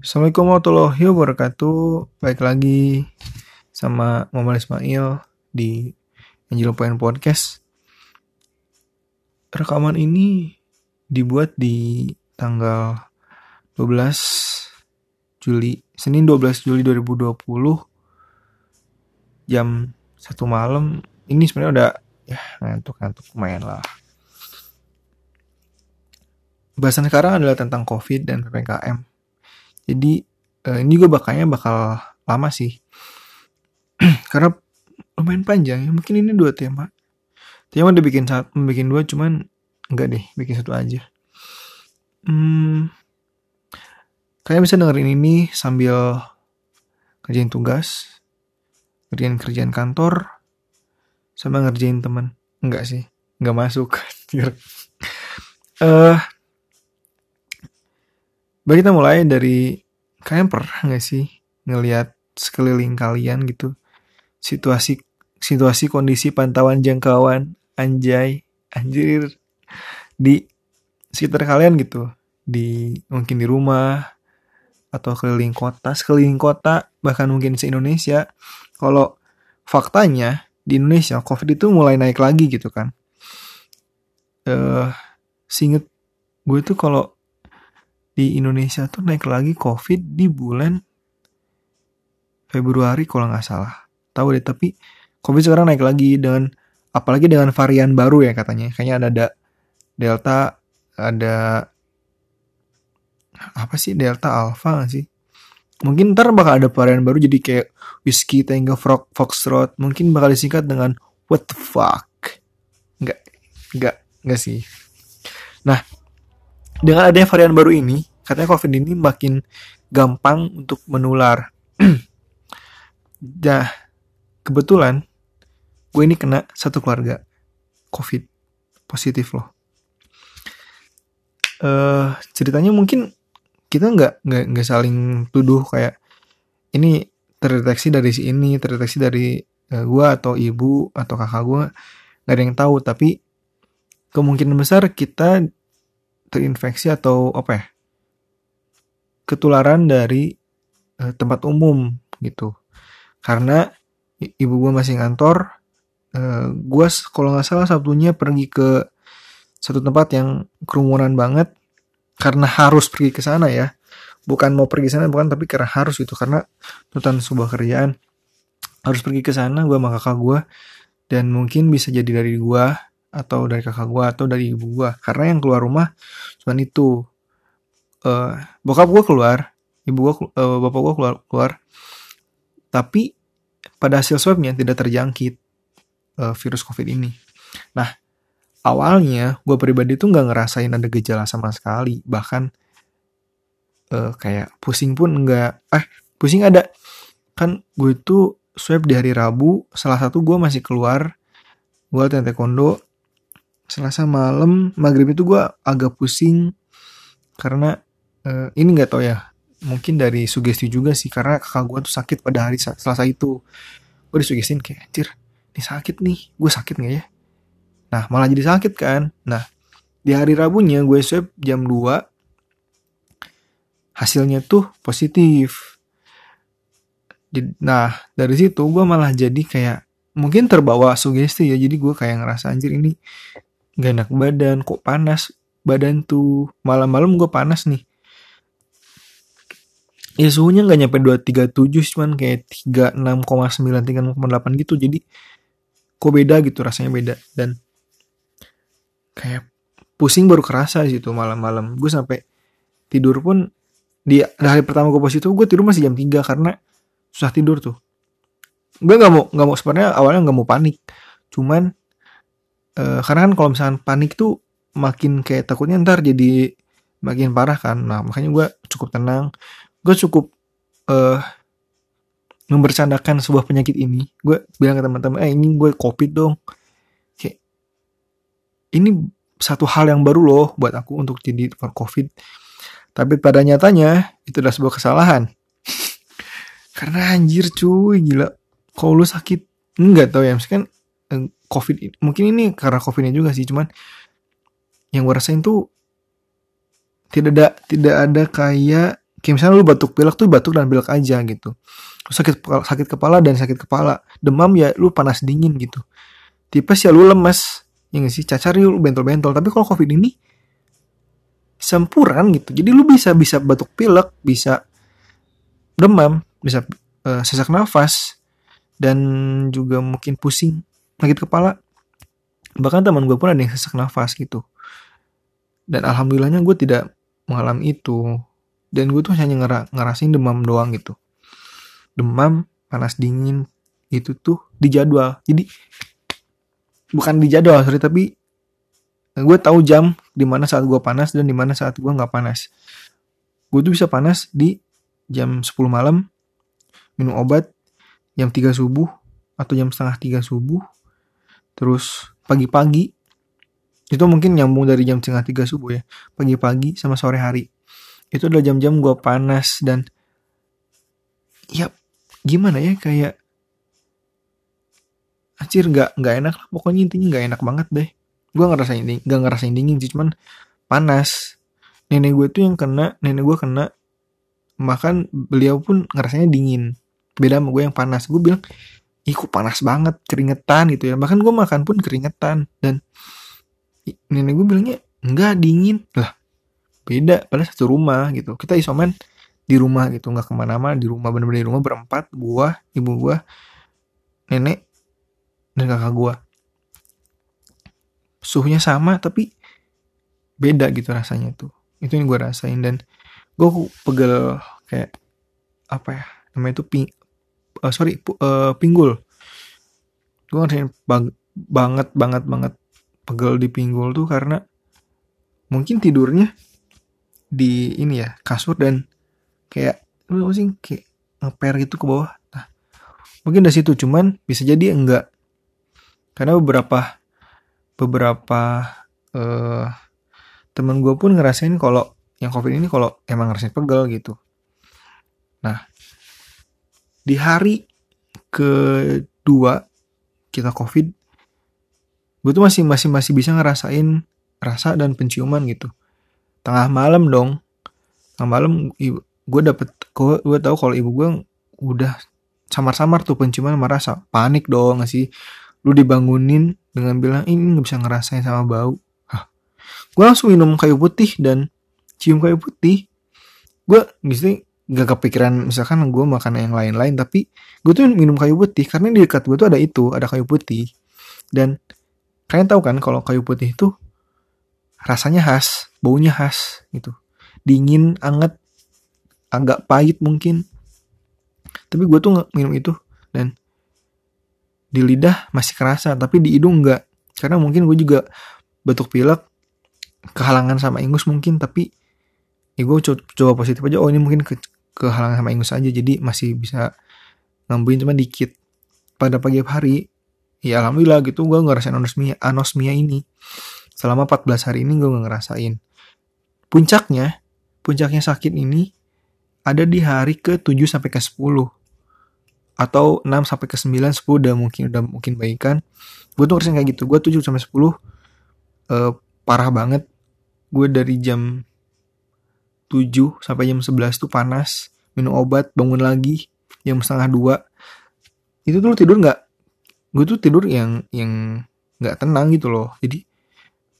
Assalamualaikum warahmatullahi wabarakatuh. Baik lagi sama Muhammad Ismail di Angel Point Podcast. Rekaman ini dibuat di tanggal 12 Juli, Senin 12 Juli 2020 jam satu malam. Ini sebenarnya udah ya ngantuk-ngantuk lumayan lah. Bahasan sekarang adalah tentang COVID dan PPKM. Jadi eh, ini juga bakalnya bakal lama sih. Karena lumayan panjang ya. Mungkin ini dua tema. Tema udah bikin satu, bikin dua cuman enggak deh, bikin satu aja. Hmm, kalian bisa dengerin ini sambil kerjain tugas, kerjain kerjaan kantor, sama ngerjain teman. Enggak sih, enggak masuk. Eh, Baik kita mulai dari kalian pernah nggak sih ngelihat sekeliling kalian gitu? Situasi situasi kondisi pantauan jangkauan anjay anjir di sekitar kalian gitu. Di mungkin di rumah atau keliling kota sekeliling kota bahkan mungkin se Indonesia kalau faktanya di Indonesia COVID itu mulai naik lagi gitu kan. Eh uh, singet gue tuh kalau di Indonesia tuh naik lagi COVID di bulan Februari kalau nggak salah. Tahu deh, tapi COVID sekarang naik lagi dengan apalagi dengan varian baru ya katanya. Kayaknya ada, ada Delta, ada apa sih Delta Alpha gak sih? Mungkin ntar bakal ada varian baru jadi kayak Whiskey Tango Frog Foxtrot. Mungkin bakal disingkat dengan What the fuck? Nggak, nggak, nggak sih. Nah, dengan adanya varian baru ini, katanya COVID ini makin gampang untuk menular. nah, kebetulan gue ini kena satu keluarga COVID positif loh. Uh, ceritanya mungkin kita nggak nggak nggak saling tuduh kayak ini terdeteksi dari si ini, terdeteksi dari uh, gue atau ibu atau kakak gue nggak ada yang tahu tapi kemungkinan besar kita terinfeksi atau apa ya ketularan dari uh, tempat umum gitu. Karena ibu gue masih ngantor uh, gue kalau nggak salah sabtunya pergi ke satu tempat yang kerumunan banget karena harus pergi ke sana ya. Bukan mau pergi sana bukan tapi karena harus itu karena tuntutan sebuah kerjaan. Harus pergi ke sana gue sama kakak gue dan mungkin bisa jadi dari gue atau dari kakak gue atau dari ibu gue karena yang keluar rumah cuman itu uh, bokap gue keluar ibu gue uh, bapak gue keluar keluar. Tapi pada hasil swabnya tidak terjangkit uh, virus covid ini. Nah awalnya gue pribadi tuh nggak ngerasain ada gejala sama sekali. Bahkan uh, kayak pusing pun nggak eh pusing ada. Kan gue itu swab di hari Rabu salah satu gue masih keluar. Gue latihan taekwondo Selasa malam maghrib itu gue agak pusing. Karena uh, ini nggak tau ya. Mungkin dari sugesti juga sih karena kakak gue tuh sakit pada hari Selasa itu. Gue disugestin kayak anjir ini sakit nih. Gue sakit nggak ya? Nah malah jadi sakit kan. Nah di hari Rabunya gue swab jam 2 hasilnya tuh positif. Nah dari situ gue malah jadi kayak mungkin terbawa sugesti ya. Jadi gue kayak ngerasa anjir ini gak enak badan. Kok panas badan tuh? Malam-malam gue panas nih ya suhunya nggak nyampe 237 cuman kayak 36,9 36,8 gitu. Jadi kok beda gitu rasanya beda. Dan kayak pusing baru kerasa di situ malam-malam. Gue sampai tidur pun di hari pertama gue positif gue tidur masih jam 3 karena susah tidur tuh. Gue nggak mau nggak mau sebenarnya awalnya nggak mau panik. Cuman uh, karena kan kalau misalnya panik tuh makin kayak takutnya ntar jadi makin parah kan. Nah makanya gue cukup tenang gue cukup uh, membercandakan sebuah penyakit ini. Gue bilang ke teman-teman eh ini gue covid dong. Kayak ini satu hal yang baru loh buat aku untuk jadi covid. Tapi pada nyatanya itu adalah sebuah kesalahan. Karena anjir cuy gila. Kalau lu sakit enggak tau ya misalkan covid mungkin ini karena covidnya juga sih cuman yang gue rasain tuh tidak ada tidak ada kayak kayak misalnya lu batuk pilek tuh batuk dan pilek aja gitu. Sakit sakit kepala dan sakit kepala. Demam ya lu panas dingin gitu. Tipes ya lu lemes. Ya gak sih? Cacar ya lu bentol-bentol. Tapi kalau covid ini sempuran gitu. Jadi lu bisa bisa batuk pilek bisa demam bisa uh, sesak nafas dan juga mungkin pusing sakit kepala. Bahkan teman gue pun ada yang sesak nafas gitu. Dan alhamdulillahnya gue tidak mengalami itu dan gue tuh hanya ngera ngerasain demam doang gitu. Demam panas dingin itu tuh dijadwal jadi bukan dijadwal sorry tapi gue tahu jam di mana saat gue panas dan di mana saat gue nggak panas. Gue tuh bisa panas di jam 10 malam minum obat jam 3 subuh atau jam setengah 3 subuh terus pagi-pagi. Itu mungkin nyambung dari jam setengah 3 subuh ya pagi-pagi sama sore hari itu adalah jam-jam gue panas dan ya gimana ya kayak anjir nggak nggak enak lah. Pokoknya intinya nggak enak banget deh. Gue ngerasain dingin nggak ngerasain dingin sih cuman panas. Nenek gue tuh yang kena nenek gue kena. Makan beliau pun ngerasanya dingin. Beda sama gue yang panas. Gue bilang ih kok panas banget keringetan gitu ya. Bahkan gue makan pun keringetan. Dan nenek gue bilangnya enggak dingin. Lah beda pada satu rumah gitu. Kita isoman di rumah gitu nggak ke mana-mana di rumah bener-bener di rumah berempat gua ibu gua nenek dan kakak gua. Suhunya sama tapi beda gitu rasanya tuh. Itu yang gue rasain dan gue pegel kayak apa ya namanya itu ping uh, sorry uh, pinggul. Gue ngerasain bang banget banget banget pegel di pinggul tuh karena mungkin tidurnya di ini ya kasur dan kayak lu sih? Kayak ngeper gitu ke bawah. Nah mungkin dari situ cuman bisa jadi enggak. Karena beberapa beberapa uh, temen gue pun ngerasain kalau yang covid ini kalau emang ngerasain pegel gitu. Nah di hari kedua kita covid gue tuh masih masih masih bisa ngerasain rasa dan penciuman gitu tengah malam dong. Tengah malam gue dapet gue, gue tahu kalau ibu gue udah samar-samar tuh penciuman sama rasa panik dong gak sih? Lu dibangunin dengan bilang ini nggak bisa ngerasain sama bau. Hah. gue langsung minum kayu putih dan cium kayu putih. Gue mesti gak kepikiran misalkan gue makan yang lain-lain tapi gue tuh minum kayu putih karena di dekat gue tuh ada itu ada kayu putih. Dan kalian tahu kan kalau kayu putih itu rasanya khas baunya khas gitu. Dingin anget agak pahit mungkin. Tapi gue tuh minum itu dan di lidah masih kerasa tapi di hidung enggak karena mungkin gue juga batuk pilek kehalangan sama ingus mungkin tapi ya gue coba, coba positif aja. Oh ini mungkin ke, kehalangan sama ingus aja jadi masih bisa ngambilin cuma dikit. Pada pagi hari ya alhamdulillah gitu gue ngerasain anosmia anosmia ini selama 14 hari ini gue ngerasain. Puncaknya puncaknya sakit ini ada di hari ke 7 sampai ke 10 atau 6 sampai ke 9 10 udah mungkin udah mungkin baikan. Gue tuh ngerasain kayak gitu. Gue 7 sampai 10 uh, parah banget. Gue dari jam 7 sampai jam 11 tuh panas minum obat bangun lagi jam setengah dua. Itu tuh tidur nggak? Gue tuh tidur yang yang nggak tenang gitu loh. Jadi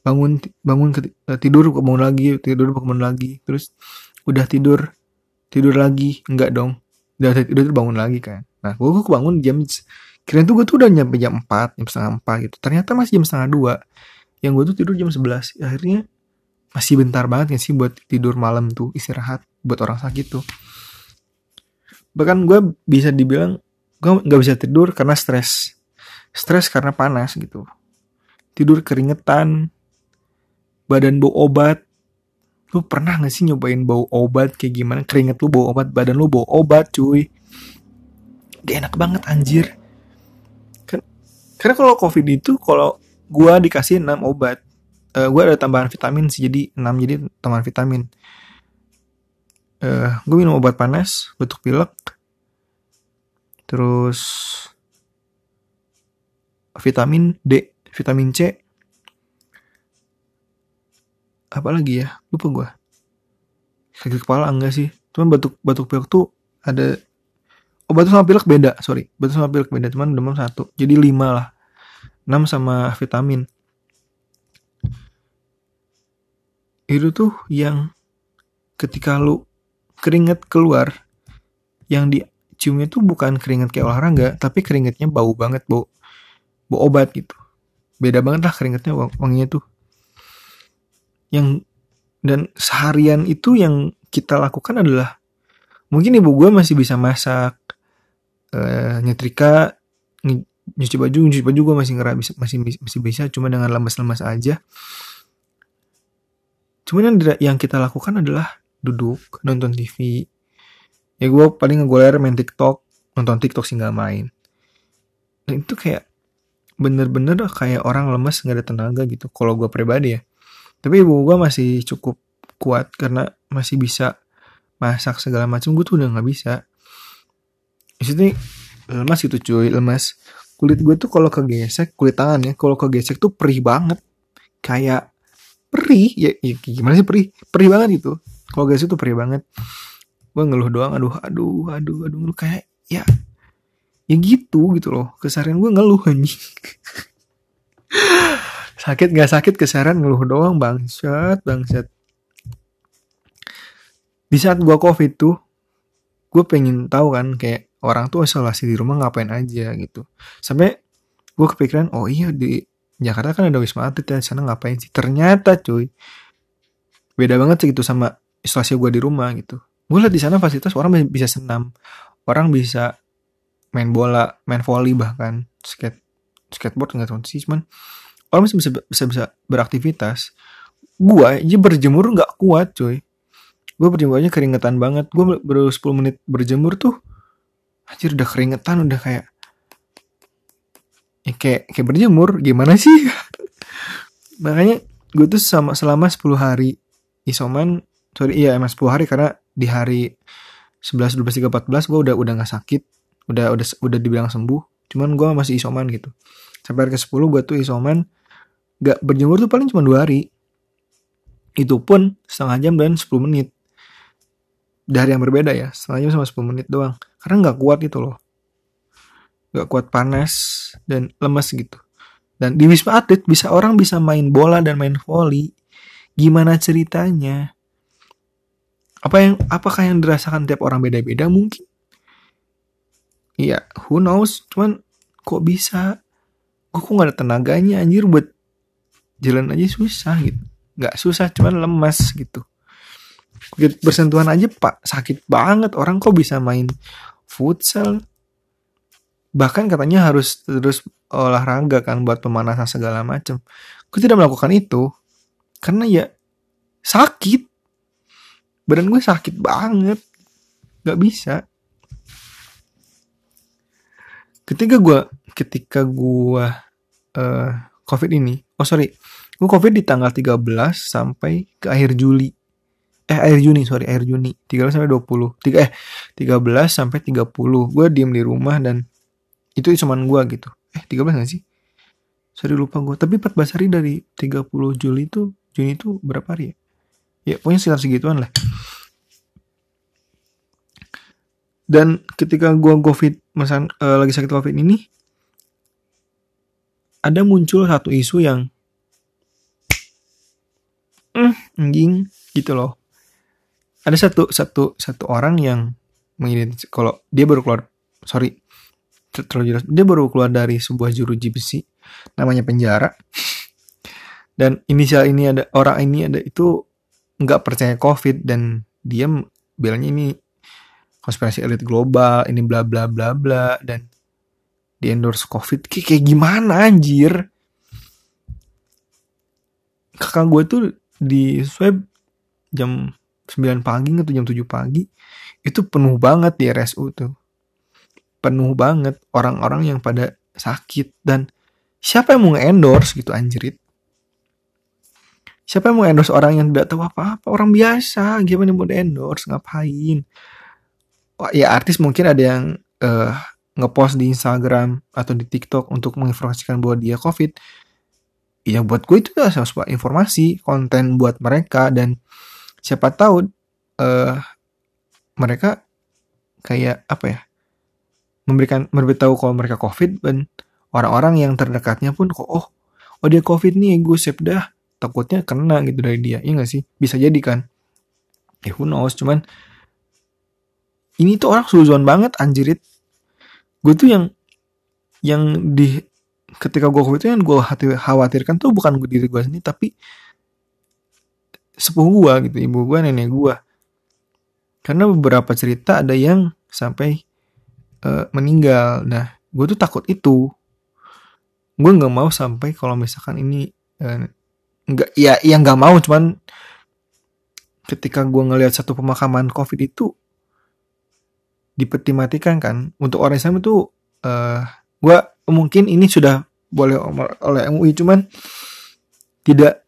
bangun bangun eh, tidur bangun lagi tidur bangun lagi terus udah tidur tidur lagi enggak dong udah tidur bangun lagi kan Nah, gue, gue bangun jam kira tuh gue tuh udah nyampe jam 4, jam setengah 4 gitu. Ternyata masih jam setengah 2. Yang gue tuh tidur jam 11. Akhirnya masih bentar banget gak sih buat tidur malam tuh istirahat buat orang sakit tuh. Bahkan gue bisa dibilang gue gak bisa tidur karena stres. Stres karena panas gitu. Tidur keringetan, badan bau obat. Lu pernah gak sih nyobain bau obat kayak gimana? Keringet lu bau obat, badan lu bau obat cuy. Gak enak banget anjir. Kan karena kalau covid itu kalau gue dikasih 6 obat uh, gue ada tambahan vitamin sih jadi 6 jadi tambahan vitamin. Uh, eh, gue minum obat panas batuk pilek. Terus vitamin D vitamin C apa lagi ya? Lupa gue sakit kepala enggak sih? Cuman batuk batuk pilek tuh ada oh batuk sama pilek beda sorry. Batuk sama pilek beda cuman demam satu. Jadi lima lah. Enam sama vitamin. Itu tuh yang ketika lu keringet keluar yang diciumnya tuh bukan keringet kayak olahraga tapi keringetnya bau banget bau bau obat gitu. Beda banget lah keringetnya wanginya tuh yang dan seharian itu yang kita lakukan adalah mungkin ibu gue masih bisa masak uh, nyetrika nyuci baju nyuci baju gue masih ngerasa bisa masih masih bisa cuma dengan lemas-lemas aja. Cuman yang, yang kita lakukan adalah duduk nonton TV ya gue paling ngegoler main TikTok nonton TikTok sih nggak main. Dan itu kayak bener-bener kayak orang lemes nggak ada tenaga gitu kalau gue pribadi ya tapi ibu gue masih cukup kuat karena masih bisa masak segala macam. Gue tuh udah nggak bisa. Maksudnya lemas gitu cuy lemas kulit gue tuh kalau kegesek kulit tangan ya kalau kegesek tuh perih banget. Kayak perih ya, ya gimana sih perih? Perih banget gitu. Kalau gesek tuh perih banget. Gue ngeluh doang aduh aduh aduh aduh ngeluh. Kayak ya ya gitu gitu loh. Kesarian gue ngeluh anjing sakit nggak sakit kesarian ngeluh doang bangsat bangsat. Di saat gue covid tuh gue pengen tahu kan kayak orang tuh isolasi di rumah ngapain aja gitu. Sampai gue kepikiran oh iya di Jakarta kan ada wisma atlet ya sana ngapain sih? Ternyata cuy beda banget sih gitu sama isolasi gue di rumah gitu. Gue liat di sana fasilitas orang bisa senam orang bisa main bola main volley bahkan skate skateboard nggak tahu sih cuman orang masih bisa bisa bisa beraktivitas. Gue aja berjemur nggak kuat cuy. Gue berjemurnya keringetan banget. Gue baru 10 menit berjemur tuh anjir udah keringetan udah kayak ya kayak kayak berjemur. Gimana sih? Makanya gue tuh sama selama 10 hari isoman sorry iya emang 10 hari karena di hari 11 12 13 14 gue udah udah nggak sakit. Udah udah udah dibilang sembuh. Cuman gue masih isoman gitu. Sampai hari ke 10 gue tuh isoman gak berjemur tuh paling cuma dua hari. Itu pun setengah jam dan 10 menit. Dari yang berbeda ya setengah jam sama 10 menit doang. Karena nggak kuat itu loh. Nggak kuat panas dan lemes gitu. Dan di wisma atlet bisa orang bisa main bola dan main volley gimana ceritanya? Apa yang apakah yang dirasakan tiap orang beda-beda? Mungkin. Iya who knows? Cuman kok bisa? Kok kok gak ada tenaganya anjir buat jalan aja susah gitu. Nggak susah cuman lemas gitu. Bersentuhan aja pak. Sakit banget orang kok bisa main futsal. Bahkan katanya harus terus olahraga kan buat pemanasan segala macam aku tidak melakukan itu karena ya sakit. Badan gue sakit banget. Nggak bisa. Ketika gue ketika gue uh, covid ini oh sorry gue covid di tanggal 13 sampai ke akhir Juli. Eh akhir Juni sorry akhir Juni. 13 sampai 20 tiga eh 13 sampai 30 gue diem di rumah dan itu cuman gue gitu. Eh 13 gak sih? Sorry lupa gue tapi 14 hari dari 30 Juli itu Juni itu berapa hari ya? Ya pokoknya sekitar segituan lah. Dan ketika gue covid masan uh, lagi sakit covid ini ada muncul satu isu yang mm, gitu loh. Ada satu satu satu orang yang mengidentifikasi kalau dia baru keluar sorry terlalu jelas dia baru keluar dari sebuah juru besi namanya penjara. Dan inisial ini ada orang ini ada itu nggak percaya covid dan dia bilangnya ini konspirasi elit global ini bla bla bla bla dan di endorse covid. Kayak gimana anjir? Kakak gue tuh di swab jam 9 pagi atau jam 7 pagi itu penuh banget di RSU tuh. Penuh banget orang-orang yang pada sakit dan siapa yang mau endorse gitu anjrit? Siapa yang mau endorse orang yang tidak tahu apa-apa? Orang biasa gimana mau endorse ngapain? Ya artis mungkin ada yang uh, ngepost di Instagram atau di TikTok untuk menginformasikan bahwa dia COVID. Ya buat gue itu adalah sebuah informasi, konten buat mereka dan siapa tahu uh, mereka kayak apa ya memberikan memberitahu kalau mereka covid dan orang-orang yang terdekatnya pun kok oh oh dia covid nih gue save dah. Takutnya kena gitu dari dia iya gak sih? Bisa jadi kan? Ya who knows? Cuman ini tuh orang suzon banget anjirit gue tuh yang yang di ketika gue covid itu yang gue khawatirkan tuh bukan diri gue sendiri tapi sepuh gue gitu ibu gue nenek gue karena beberapa cerita ada yang sampai uh, meninggal. Nah gue tuh takut itu. Gue nggak mau sampai kalau misalkan ini uh, nggak ya ya nggak mau cuman ketika gue ngelihat satu pemakaman covid itu dipeti matikan kan. Untuk orang Islam itu uh, gue mungkin ini sudah boleh oleh MUI cuman tidak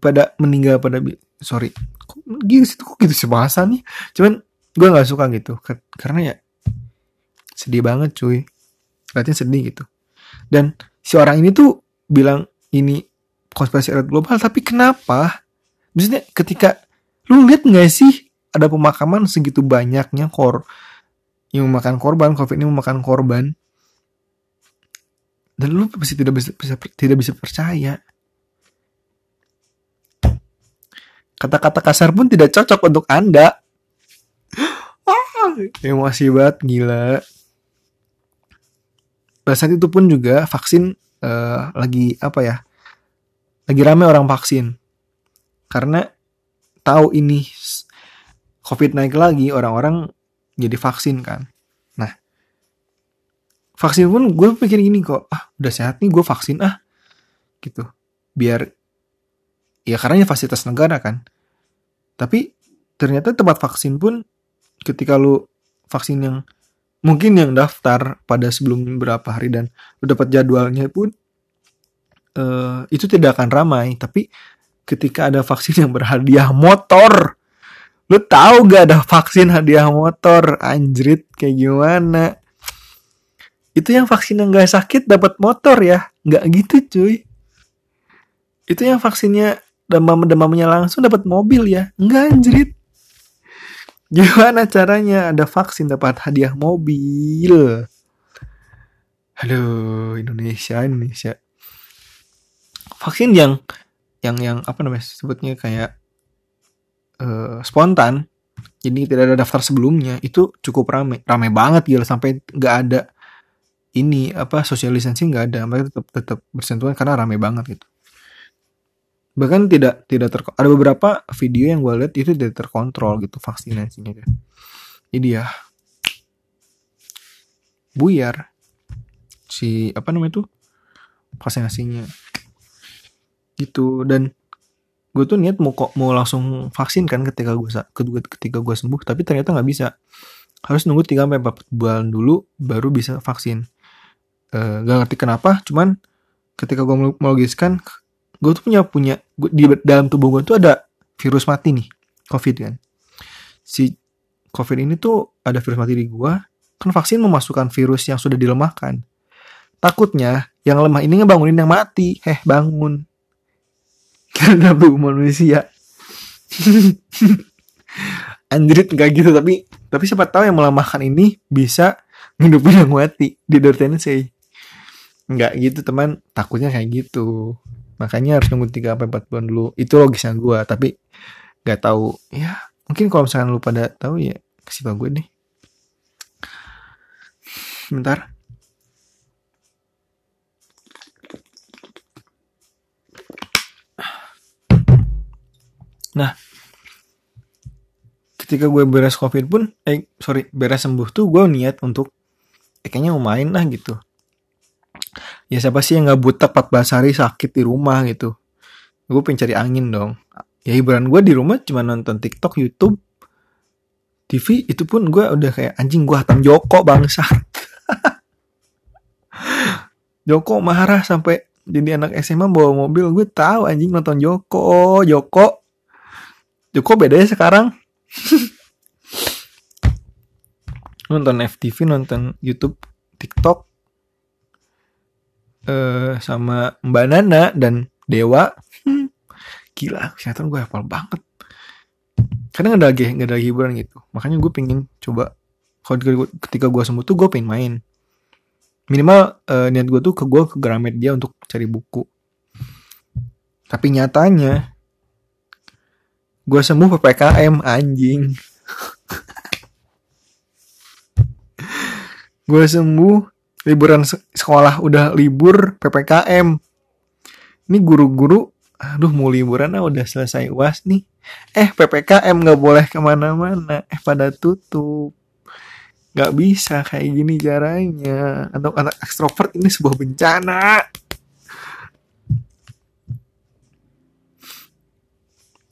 pada meninggal pada sorry. Kok gitu kok gitu sih bahasannya? Cuman gue nggak suka gitu karena ya sedih banget cuy. Berarti sedih gitu. Dan si orang ini tuh bilang ini konspirasi elit global tapi kenapa? Maksudnya ketika lu lihat nggak sih ada pemakaman segitu banyaknya kor yang memakan korban covid ini memakan korban dan lu pasti tidak bisa, bisa tidak bisa percaya. Kata-kata kasar pun tidak cocok untuk anda. Ah, emosi banget gila. Pada saat itu pun juga vaksin uh, lagi apa ya lagi rame orang vaksin. Karena tahu ini covid naik lagi orang-orang jadi vaksin kan vaksin pun gue pikir gini kok ah udah sehat nih gue vaksin ah. Gitu. Biar ya karena ini fasilitas negara kan. Tapi ternyata tempat vaksin pun ketika lu vaksin yang mungkin yang daftar pada sebelum beberapa hari dan lu dapat jadwalnya pun uh, itu tidak akan ramai. Tapi ketika ada vaksin yang berhadiah motor lu tahu gak ada vaksin hadiah motor? Anjrit kayak gimana itu yang vaksin yang gak sakit dapat motor ya. Nggak gitu cuy. Itu yang vaksinnya demam demamnya langsung dapat mobil ya. Nggak anjrit. Gimana caranya? Ada vaksin dapat hadiah mobil. Halo Indonesia Indonesia. Vaksin yang yang yang apa namanya sebutnya kayak uh, spontan. Jadi tidak ada daftar sebelumnya. Itu cukup rame. Rame banget gila. Sampai nggak ada ini apa social distancing nggak ada mereka tetap tetap bersentuhan karena rame banget gitu. Bahkan tidak tidak ter ada beberapa video yang gue lihat itu tidak terkontrol gitu vaksinasinya kan jadi ya buyar si apa namanya itu vaksinasinya. Gitu dan gue tuh niat mau kok mau langsung vaksin kan ketika gue ketika gue sembuh tapi ternyata nggak bisa. Harus nunggu 3 sampai 4 bulan dulu baru bisa vaksin uh, gak ngerti kenapa cuman ketika gue melogiskan gue tuh punya punya gua, di dalam tubuh gue tuh ada virus mati nih covid kan. Si covid ini tuh ada virus mati di gue kan vaksin memasukkan virus yang sudah dilemahkan. Takutnya yang lemah ini ngebangunin yang mati. Eh bangun. Karena tubuh manusia. Anjrit nggak gitu tapi tapi siapa tahu yang melemahkan ini bisa ngidupin yang mati. Di Dortense nggak gitu teman. Takutnya kayak gitu. Makanya harus nunggu 3 sampai 4 bulan dulu. Itu logisnya gue tapi nggak tahu. Ya mungkin kalau misalkan lu pada tahu ya kasih gue deh. Bentar. Nah ketika gue beres covid pun eh sorry beres sembuh tuh gue niat untuk eh, kayaknya mau main lah gitu ya siapa sih yang nggak buta 14 hari sakit di rumah gitu? Gue pengen cari angin dong. Ya hiburan gue di rumah cuma nonton TikTok YouTube TV itu pun gue udah kayak anjing gue hatam Joko bangsa. Joko marah sampai jadi anak SMA bawa mobil. Gue tahu anjing nonton Joko Joko. Joko beda ya sekarang. Nonton FTV nonton YouTube TikTok uh, sama Mbak Nana dan Dewa. Hmm, gila kesehatan gue hafal banget. Nggak ada lagi nggak ada lagi hiburan gitu. Makanya gue pengen coba kalau ketika gue sembuh tuh gue pengen main. Minimal uh, niat gue tuh ke gue ke Gramet dia untuk cari buku. Tapi nyatanya gue sembuh ppkm anjing. Gue sembuh liburan sekolah udah libur ppkm ini guru-guru aduh mau liburan ah udah selesai uas nih. Eh ppkm nggak boleh ke mana-mana. Eh pada tutup. Nggak bisa kayak gini caranya. Atau anak ekstrovert ini sebuah bencana.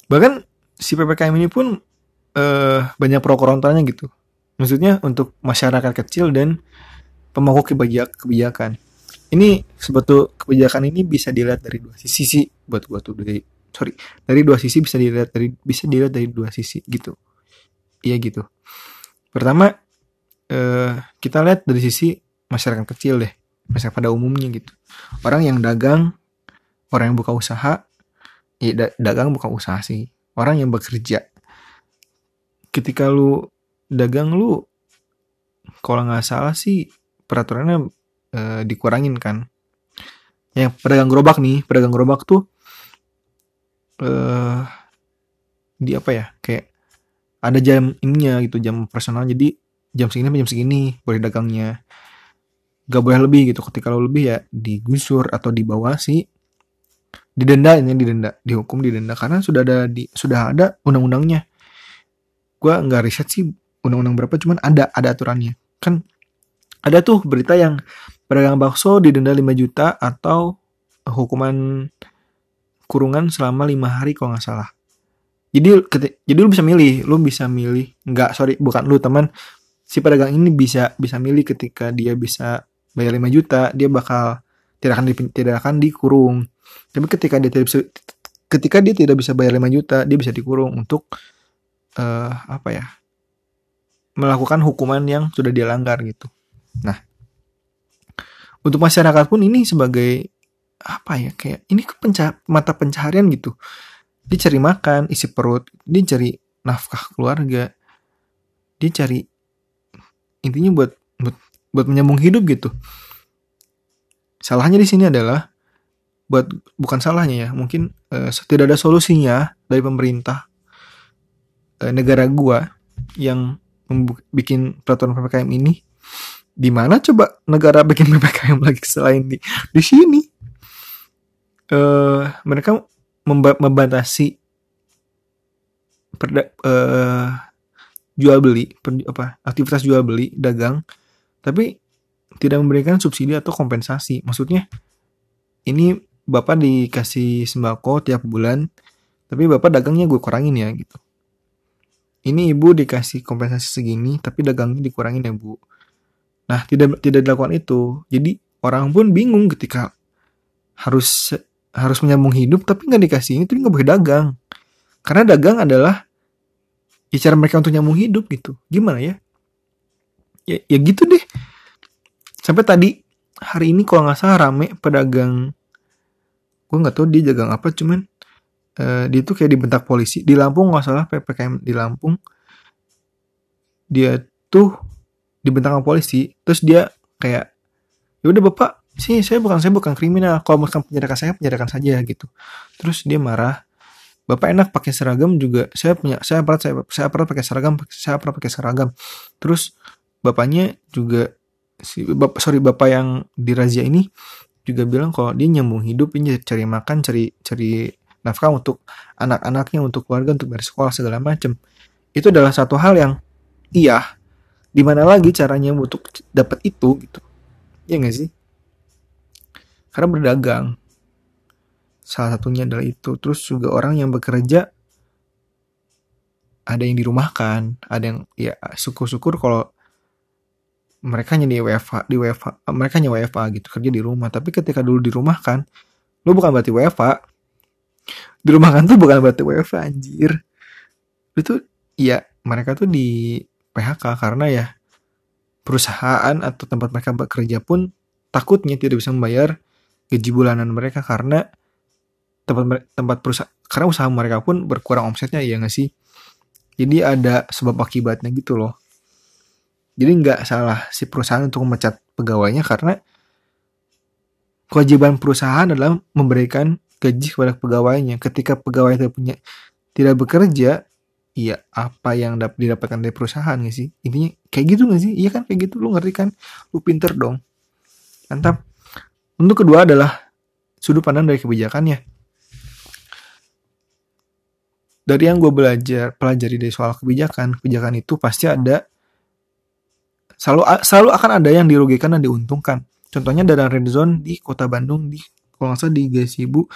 Bahkan si ppkm ini pun uh, banyak pro kontranya gitu. Maksudnya untuk masyarakat kecil dan pemangku kebijakan. Ini sebetul kebijakan ini bisa dilihat dari dua sisi sih buat gua tuh. Dari sorry dari dua sisi bisa dilihat dari bisa dilihat dari dua sisi gitu. Iya gitu. Pertama uh, kita lihat dari sisi masyarakat kecil deh masyarakat pada umumnya gitu. Orang yang dagang orang yang buka usaha ya dagang buka usaha sih. Orang yang bekerja. Ketika lu dagang lu kalau nggak salah sih peraturannya uh, dikurangin kan. Yang pedagang gerobak nih pedagang gerobak tuh uh, di apa ya kayak ada jam ininya gitu jam personal. Jadi jam segini jam segini boleh dagangnya. Gak boleh lebih gitu. Ketika lo lebih ya digusur atau dibawa sih didenda ini didenda dihukum didenda. Karena sudah ada di sudah ada undang-undangnya. Gue nggak riset sih undang-undang berapa cuman ada ada aturannya. Kan ada tuh berita yang pedagang bakso didenda 5 juta atau hukuman kurungan selama lima hari kalau nggak salah. Jadi jadi lu bisa milih lu bisa milih nggak sorry bukan lu teman. Si pedagang ini bisa bisa milih ketika dia bisa bayar 5 juta dia bakal tidak akan di, tidak akan dikurung tapi ketika dia tidak bisa ketika dia tidak bisa bayar 5 juta dia bisa dikurung untuk uh, apa ya melakukan hukuman yang sudah dia langgar gitu nah untuk masyarakat pun ini sebagai apa ya kayak ini ke penca mata pencaharian gitu. Dia cari makan isi perut dia cari nafkah keluarga dia cari intinya buat buat buat menyambung hidup gitu. Salahnya di sini adalah buat bukan salahnya ya mungkin uh, tidak ada solusinya dari pemerintah uh, negara gua yang bikin peraturan ppkm ini di mana coba negara bikin ppkm lagi selain di di sini? Uh, mereka membatasi perda, uh, jual beli apa aktivitas jual beli dagang tapi tidak memberikan subsidi atau kompensasi. Maksudnya ini bapak dikasih sembako tiap bulan tapi bapak dagangnya gue kurangin ya gitu. Ini ibu dikasih kompensasi segini tapi dagangnya dikurangin ya bu nah tidak tidak dilakukan itu. Jadi orang pun bingung ketika harus harus menyambung hidup tapi nggak dikasih itu nggak boleh dagang. Karena dagang adalah ya cara mereka untuk nyambung hidup gitu. Gimana ya? Ya, ya gitu deh. Sampai tadi hari ini kalau nggak salah rame pedagang. Gue nggak tahu dia dagang apa cuman uh, dia tuh kayak dibentak polisi. Di Lampung nggak salah ppkm di Lampung. Dia tuh dibentak sama polisi terus dia kayak ya udah bapak sih saya bukan saya bukan kriminal kalau bukan penjarakan saya penjarakan saja gitu. Terus dia marah bapak enak pakai seragam juga saya punya saya pernah saya saya pernah pakai seragam saya pernah pakai seragam. Terus bapaknya juga si bapak sorry bapak yang dirazia ini juga bilang kalau dia nyambung hidup ini cari makan cari cari nafkah untuk anak-anaknya untuk keluarga untuk bersekolah segala macam itu adalah satu hal yang iya di mana lagi caranya untuk dapat itu gitu ya nggak sih karena berdagang Salah satunya adalah itu. Terus juga orang yang bekerja ada yang dirumahkan, ada yang ya syukur-syukur kalau mereka hanya di WFA, di WFA, mereka hanya WFA gitu kerja di rumah. Tapi ketika dulu dirumahkan, lu bukan berarti WFA. Dirumahkan tuh bukan berarti WFA anjir. Itu ya mereka tuh di PHK karena ya perusahaan atau tempat mereka bekerja pun takutnya tidak bisa membayar gaji bulanan mereka karena tempat tempat perusahaan karena usaha mereka pun berkurang omsetnya ya nggak sih Jadi ada sebab akibatnya gitu loh. Jadi nggak salah si perusahaan untuk memecat pegawainya karena kewajiban perusahaan adalah memberikan gaji kepada pegawainya. Ketika pegawai tidak punya tidak bekerja, ya apa yang dapat didapatkan dari perusahaan gak sih? Intinya kayak gitu gak sih? Iya kan kayak gitu, lu ngerti kan? Lu pinter dong. Mantap. Untuk kedua adalah sudut pandang dari kebijakannya dari yang gue belajar pelajari dari soal kebijakan kebijakan itu pasti ada selalu selalu akan ada yang dirugikan dan diuntungkan contohnya dana red zone di kota Bandung di kalau nggak salah di Gasibu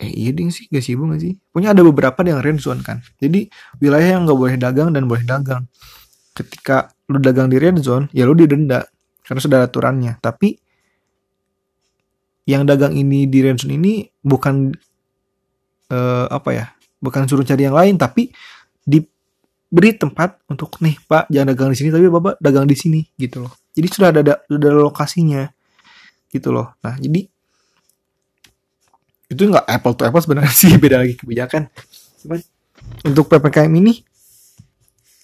eh iya ding sih Gasibu nggak sih? Punya ada beberapa yang red zone kan. Jadi wilayah yang nggak boleh dagang dan boleh dagang. Ketika lu dagang di red zone ya lu didenda karena sudah aturannya. Tapi yang dagang ini di red zone ini bukan uh, apa ya bukan suruh cari yang lain tapi diberi tempat untuk nih pak jangan dagang di sini tapi bapak dagang di sini gitu loh. Jadi sudah ada sudah ada lokasinya gitu loh. Nah jadi itu nggak apple to apple sebenarnya sih beda lagi kebijakan. Cuman untuk ppkm ini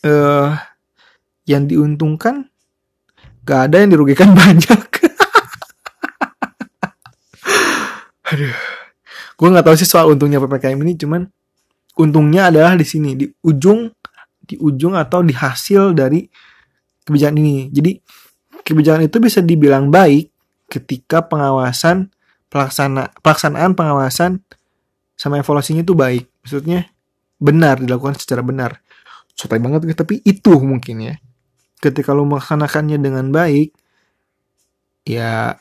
uh, yang diuntungkan gak ada yang dirugikan banyak. Aduh. Gue nggak tahu sih soal untungnya ppkm ini cuman untungnya adalah di sini di ujung di ujung atau di hasil dari kebijakan ini. Jadi kebijakan itu bisa dibilang baik ketika pengawasan pelaksana pelaksanaan pengawasan sama evaluasinya itu baik. Maksudnya benar dilakukan secara benar. Sotai banget tapi itu mungkin ya. Ketika lo melaksanakannya dengan baik ya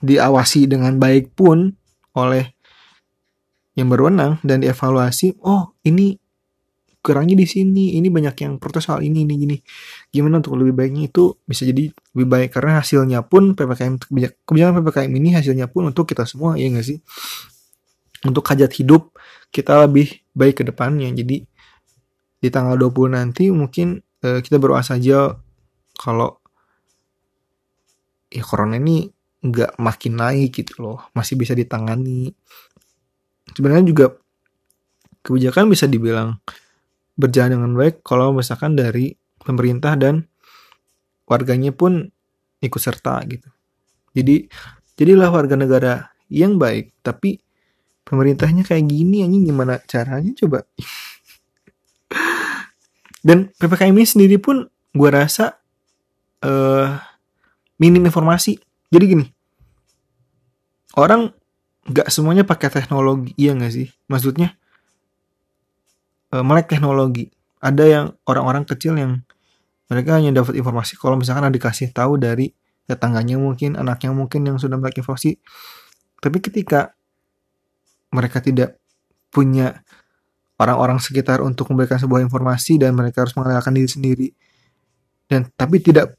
diawasi dengan baik pun oleh yang berwenang dan dievaluasi oh ini kurangnya di sini ini banyak yang protes soal ini ini gini gimana untuk lebih baiknya itu bisa jadi lebih baik. Karena hasilnya pun ppkm kebijakan ppkm ini hasilnya pun untuk kita semua ya nggak sih? Untuk hajat hidup kita lebih baik ke depannya. Jadi di tanggal 20 nanti mungkin uh, kita berdoa saja kalau ya corona ini nggak makin naik gitu loh. Masih bisa ditangani. Sebenarnya juga kebijakan bisa dibilang berjalan dengan baik kalau misalkan dari pemerintah dan warganya pun ikut serta gitu. Jadi jadilah warga negara yang baik, tapi pemerintahnya kayak gini anjing gimana caranya coba. dan PPKM ini sendiri pun gue rasa uh, minim informasi. Jadi gini, orang nggak semuanya pakai teknologi iya nggak sih maksudnya e, melek teknologi ada yang orang-orang kecil yang mereka hanya dapat informasi kalau misalkan ada dikasih tahu dari tetangganya mungkin anaknya mungkin yang sudah melek informasi tapi ketika mereka tidak punya orang-orang sekitar untuk memberikan sebuah informasi dan mereka harus mengandalkan diri sendiri dan tapi tidak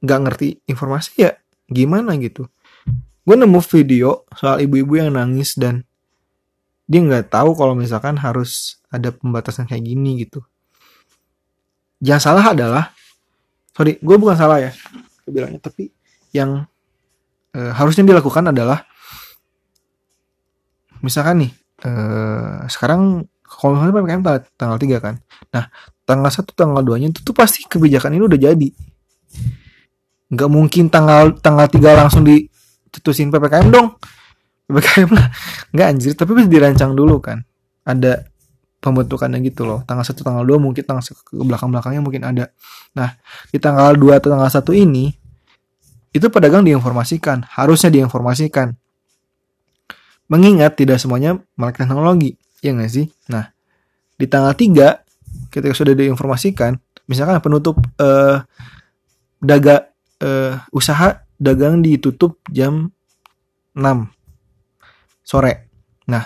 nggak ngerti informasi ya gimana gitu gue nemu video soal ibu-ibu yang nangis dan dia nggak tahu kalau misalkan harus ada pembatasan kayak gini gitu. Yang salah adalah, sorry, gue bukan salah ya, bilangnya, tapi yang e, harusnya dilakukan adalah, misalkan nih, e, sekarang kalau ppkm tanggal, tanggal 3 kan, nah tanggal 1 tanggal 2 nya itu tuh pasti kebijakan ini udah jadi. Nggak mungkin tanggal tanggal 3 langsung di cetusin ppkm dong. Ppkm lah. Nggak anjir. Tapi bisa dirancang dulu kan ada pembentukannya gitu loh. Tanggal satu tanggal dua mungkin tanggal ke belakang belakangnya mungkin ada. Nah di tanggal 2 atau tanggal satu ini itu pedagang diinformasikan harusnya diinformasikan. Mengingat tidak semuanya melek teknologi ya nggak sih? Nah di tanggal 3 ketika sudah diinformasikan misalkan penutup eh, daga eh, usaha dagang ditutup jam 6 sore. Nah,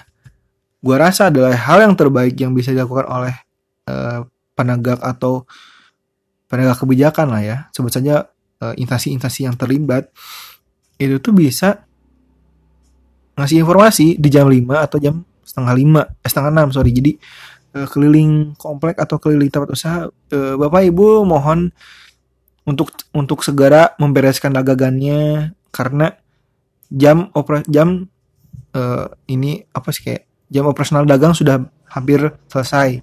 gua rasa adalah hal yang terbaik yang bisa dilakukan oleh uh, penegak atau penegak kebijakan lah ya, sebut saja uh, instansi-instansi yang terlibat itu tuh bisa ngasih informasi di jam 5 atau jam setengah 5, eh, setengah 6 sorry. Jadi uh, keliling komplek atau keliling tempat usaha, uh, Bapak Ibu mohon untuk untuk segera membereskan dagangannya karena jam opera jam uh, ini apa sih kayak jam operasional dagang sudah hampir selesai.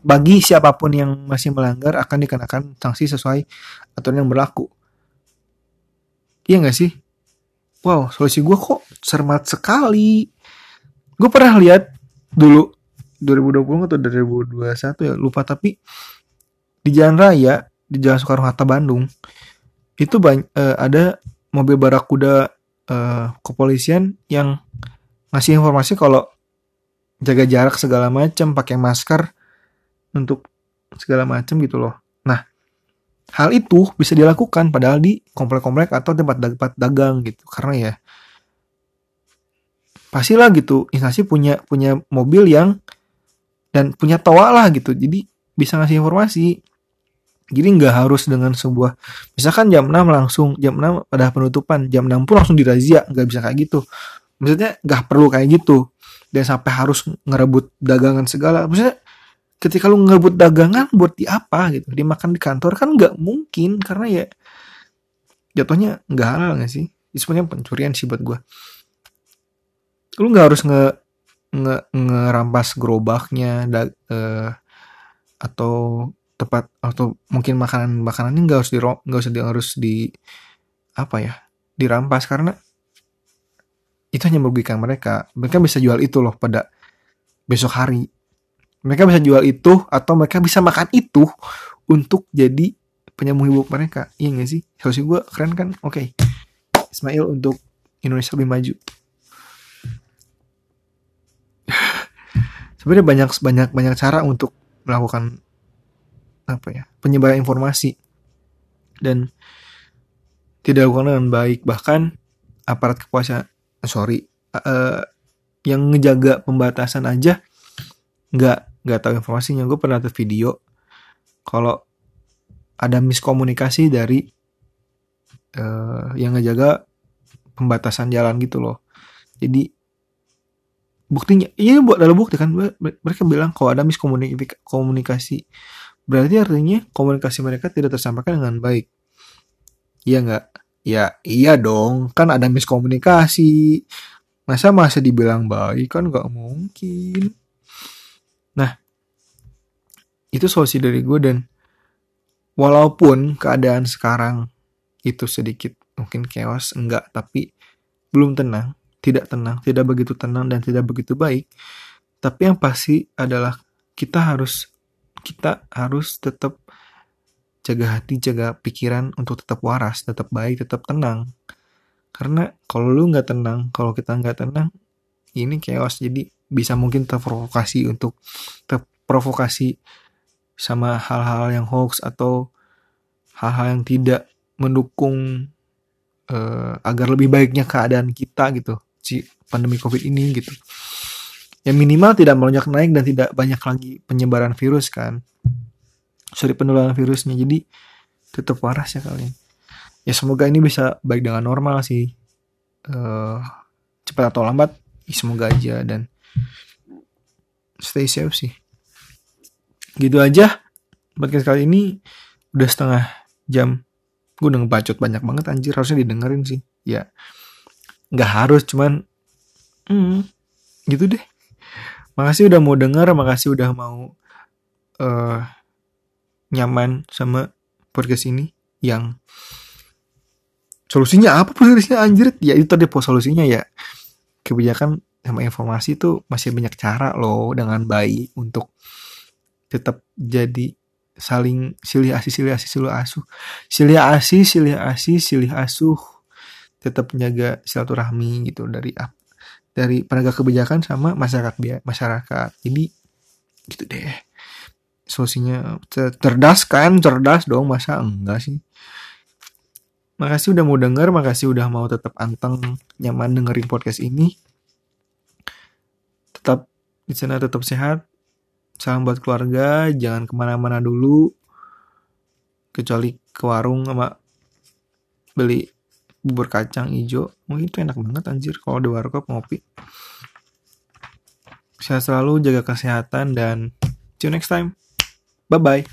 Bagi siapa pun yang masih melanggar akan dikenakan sanksi sesuai aturan yang berlaku. Iya gak sih? Wow, solusi gue kok cermat sekali. Gue pernah lihat dulu 2020 atau 2021 ya lupa tapi di jalan raya di jalan Soekarno Hatta Bandung itu banyak uh, ada mobil barakuda uh, kepolisian yang ngasih informasi kalau jaga jarak segala macam pakai masker untuk segala macam gitu loh. Nah hal itu bisa dilakukan padahal di komplek-komplek atau tempat-tempat dagang gitu. Karena ya pastilah gitu instansi punya punya mobil yang dan punya toa lah gitu. Jadi bisa ngasih informasi. Jadi nggak harus dengan sebuah misalkan jam 6 langsung jam 6 ada penutupan jam 6 pun langsung dirazia nggak bisa kayak gitu. Maksudnya nggak perlu kayak gitu dan sampai harus ngerebut dagangan segala. Maksudnya ketika lu ngerebut dagangan buat di apa gitu? Dimakan di kantor kan nggak mungkin karena ya jatuhnya nggak halal nggak sih? Itu sebenarnya pencurian sih buat gue lu nggak harus nge nge ngerampas gerobaknya da, uh, atau tepat atau mungkin makanan makanan ini nggak harus di nggak usah di, harus di apa ya dirampas. Karena itu hanya merugikan mereka. Mereka bisa jual itu loh pada besok hari. Mereka bisa jual itu atau mereka bisa makan itu untuk jadi penyambung hidup mereka. Iya gak sih? Solusi gue keren kan? Oke. Okay. Ismail untuk Indonesia lebih maju. Sebenarnya banyak banyak banyak cara untuk melakukan apa ya penyebaran informasi. Dan tidak dilakukan dengan baik. Bahkan aparat kepuasan sorry. Uh, yang ngejaga pembatasan aja nggak nggak tahu informasinya. Gue pernah lihat video kalau ada miskomunikasi dari uh, yang ngejaga pembatasan jalan gitu loh. Jadi buktinya ini buat dalam bukti kan. Mereka bilang kalau ada miskomunikasi Berarti artinya komunikasi mereka tidak tersampaikan dengan baik. Iya nggak? Ya iya dong, kan ada miskomunikasi. Masa masa dibilang baik kan nggak mungkin. Nah, itu solusi dari gue dan walaupun keadaan sekarang itu sedikit mungkin chaos, enggak, tapi belum tenang, tidak tenang, tidak begitu tenang dan tidak begitu baik. Tapi yang pasti adalah kita harus kita harus tetap jaga hati, jaga pikiran untuk tetap waras, tetap baik, tetap tenang. Karena kalau lu nggak tenang, kalau kita nggak tenang, ini chaos. Jadi bisa mungkin terprovokasi untuk terprovokasi sama hal-hal yang hoax atau hal-hal yang tidak mendukung uh, agar lebih baiknya keadaan kita gitu si pandemi covid ini gitu ya minimal tidak melonjak naik dan tidak banyak lagi penyebaran virus kan sorry penularan virusnya. Jadi tetap waras ya kalian. Ya semoga ini bisa baik dengan normal sih. Uh, cepat atau lambat ya semoga aja. Dan stay safe sih. Gitu aja. Podcast kali ini udah setengah jam. Gue udah ngebacot banyak banget anjir. Harusnya didengerin sih. Ya nggak harus cuman hmm, gitu deh. Makasih udah mau denger, makasih udah mau uh, nyaman sama podcast ini yang solusinya apa solusinya anjir? Ya itu tadi solusinya ya. Kebijakan sama informasi itu masih banyak cara loh dengan baik untuk tetap jadi saling silih asih silih asih silih asuh. Silih asih silih asih silih asuh. Tetap menjaga silaturahmi gitu dari dari penegak kebijakan sama masyarakat masyarakat. Jadi gitu deh solusinya cerdas kan? Cerdas dong masa enggak sih? Makasih udah mau denger makasih udah mau tetap anteng nyaman dengerin podcast ini. Tetap di sana tetap sehat. Salam buat keluarga jangan ke mana-mana dulu. Kecuali ke warung sama beli bubur kacang hijau. Mungkin itu enak banget anjir kalau di warkop ngopi. Sehat selalu jaga kesehatan dan see you next time bye bye